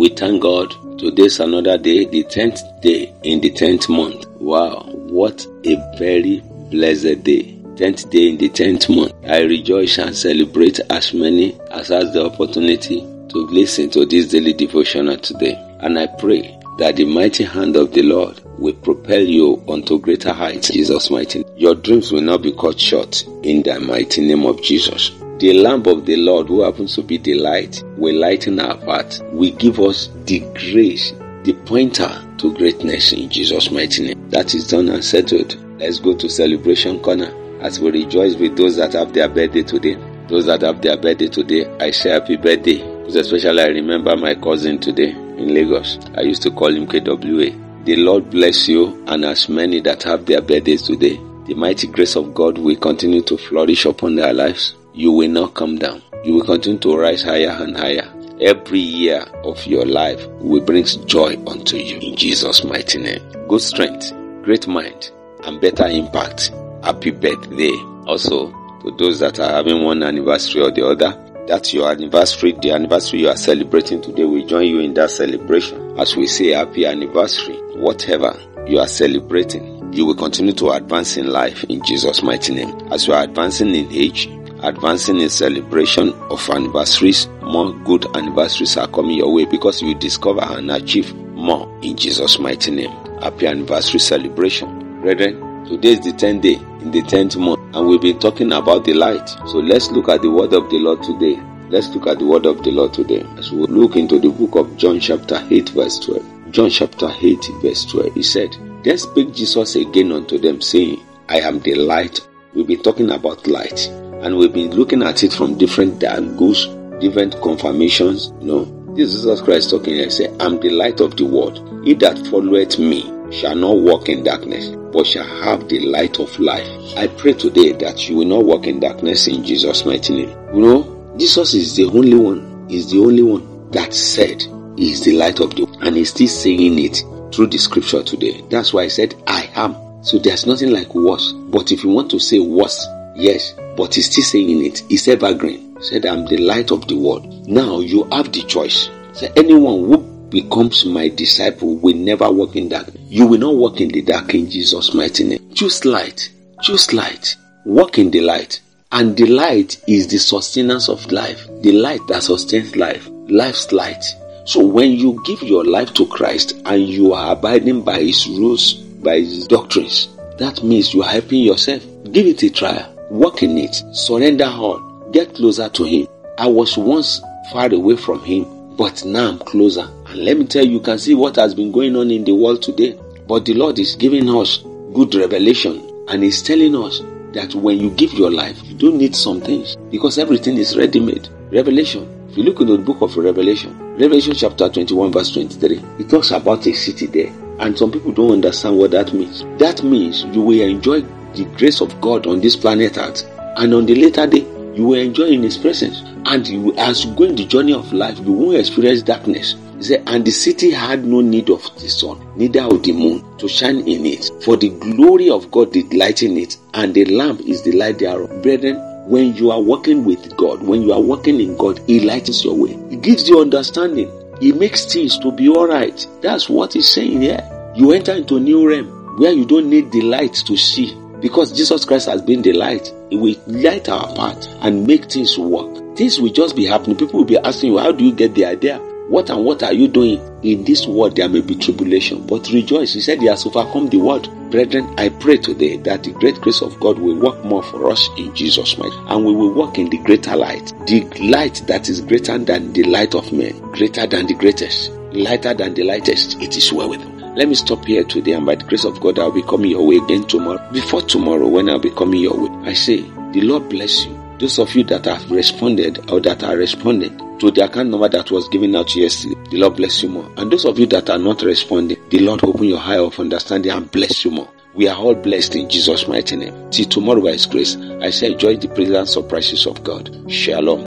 We thank God. Today's another day, the 10th day in the 10th month. Wow, what a very blessed day. 10th day in the 10th month. I rejoice and celebrate as many as has the opportunity to listen to this daily devotional today. And I pray that the mighty hand of the Lord will propel you onto greater heights Jesus' mighty. Your dreams will not be cut short in the mighty name of Jesus. The lamp of the Lord, who happens to be the light, will lighten our path, will give us the grace, the pointer to greatness in Jesus' mighty name. That is done and settled. Let's go to celebration corner as we rejoice with those that have their birthday today. Those that have their birthday today, I say happy birthday. Especially I remember my cousin today in Lagos. I used to call him KWA. The Lord bless you and as many that have their birthdays today. The mighty grace of God will continue to flourish upon their lives. You will not come down. You will continue to rise higher and higher. Every year of your life will bring joy unto you in Jesus' mighty name. Good strength, great mind, and better impact. Happy birthday. Also, to those that are having one anniversary or the other, that's your anniversary, the anniversary you are celebrating today, we join you in that celebration. As we say happy anniversary, whatever you are celebrating, you will continue to advance in life in Jesus' mighty name. As you are advancing in age, advancing in celebration of anniversaries, more good anniversaries are coming your way because you discover and achieve more in Jesus' mighty name. Happy anniversary celebration. Brethren, today is the 10th day in the 10th month and we've been talking about the light. So let's look at the word of the Lord today. Let's look at the word of the Lord today as we look into the book of John chapter 8 verse 12. John chapter 8 verse 12. He said, Then spake Jesus again unto them saying, I am the light. We've been talking about light and we've been looking at it from different angles, different confirmations. You know, this is Jesus Christ talking here. Say, I'm the light of the world. He that followeth me shall not walk in darkness, but shall have the light of life. I pray today that you will not walk in darkness in Jesus' mighty name. You know, Jesus is the only one, is the only one that said he is the light of the world, and he's still saying it through the scripture today. That's why I said, I am. So there's nothing like worse. But if you want to say worse, yes, but he's still saying it. It's evergreen. He said, I'm the light of the world. Now you have the choice. So anyone who becomes my disciple will never walk in darkness. You will not walk in the dark in Jesus' mighty name. Choose light. Choose light. Walk in the light. And the light is the sustenance of life. The light that sustains life. Life's light. So when you give your life to Christ and you are abiding by his rules, by his doctrines, that means you are helping yourself. Give it a try. Walk in it. Surrender all. Get closer to him. I was once far away from him, but now I'm closer. And let me tell you, you can see what has been going on in the world today. But the Lord is giving us good revelation and He's telling us that when you give your life, you don't need some things because everything is ready made. Revelation. If you look into the book of Revelation, Revelation chapter 21, verse 23, it talks about a city there. And some people don't understand what that means. That means you will enjoy the grace of God on this planet Earth. And on the later day, you will enjoy in His presence. And you, as you go in the journey of life, you won't experience darkness. He said, And the city had no need of the sun, neither of the moon, to shine in it. For the glory of God did lighten it, and the lamp is the light thereof. Brethren, when you are walking with God, when you are walking in God, He lightens your way. He gives you understanding. He makes things to be alright. That's what He's saying here. You enter into a new realm where you don't need the light to see. Because Jesus Christ has been the light, He will light our path and make things work. Things will just be happening. People will be asking you, How do you get the idea? What and what are you doing? In this world there may be tribulation, but rejoice. He said he has overcome the world. Brethren, I pray today that the great grace of God will work more for us in Jesus' name. And we will walk in the greater light. The light that is greater than the light of men, greater than the greatest, lighter than the lightest. It is well with. Let me stop here today, and by the grace of God, I'll be coming your way again tomorrow. Before tomorrow, when I'll be coming your way, I say, the Lord bless you. Those of you that have responded or that are responding, to the account number that was given out yesterday. The Lord bless you more. And those of you that are not responding, the Lord open your eye of understanding and bless you more. We are all blessed in Jesus' mighty name. Till tomorrow by His grace, I say enjoy the pleasant surprises of God. Shalom.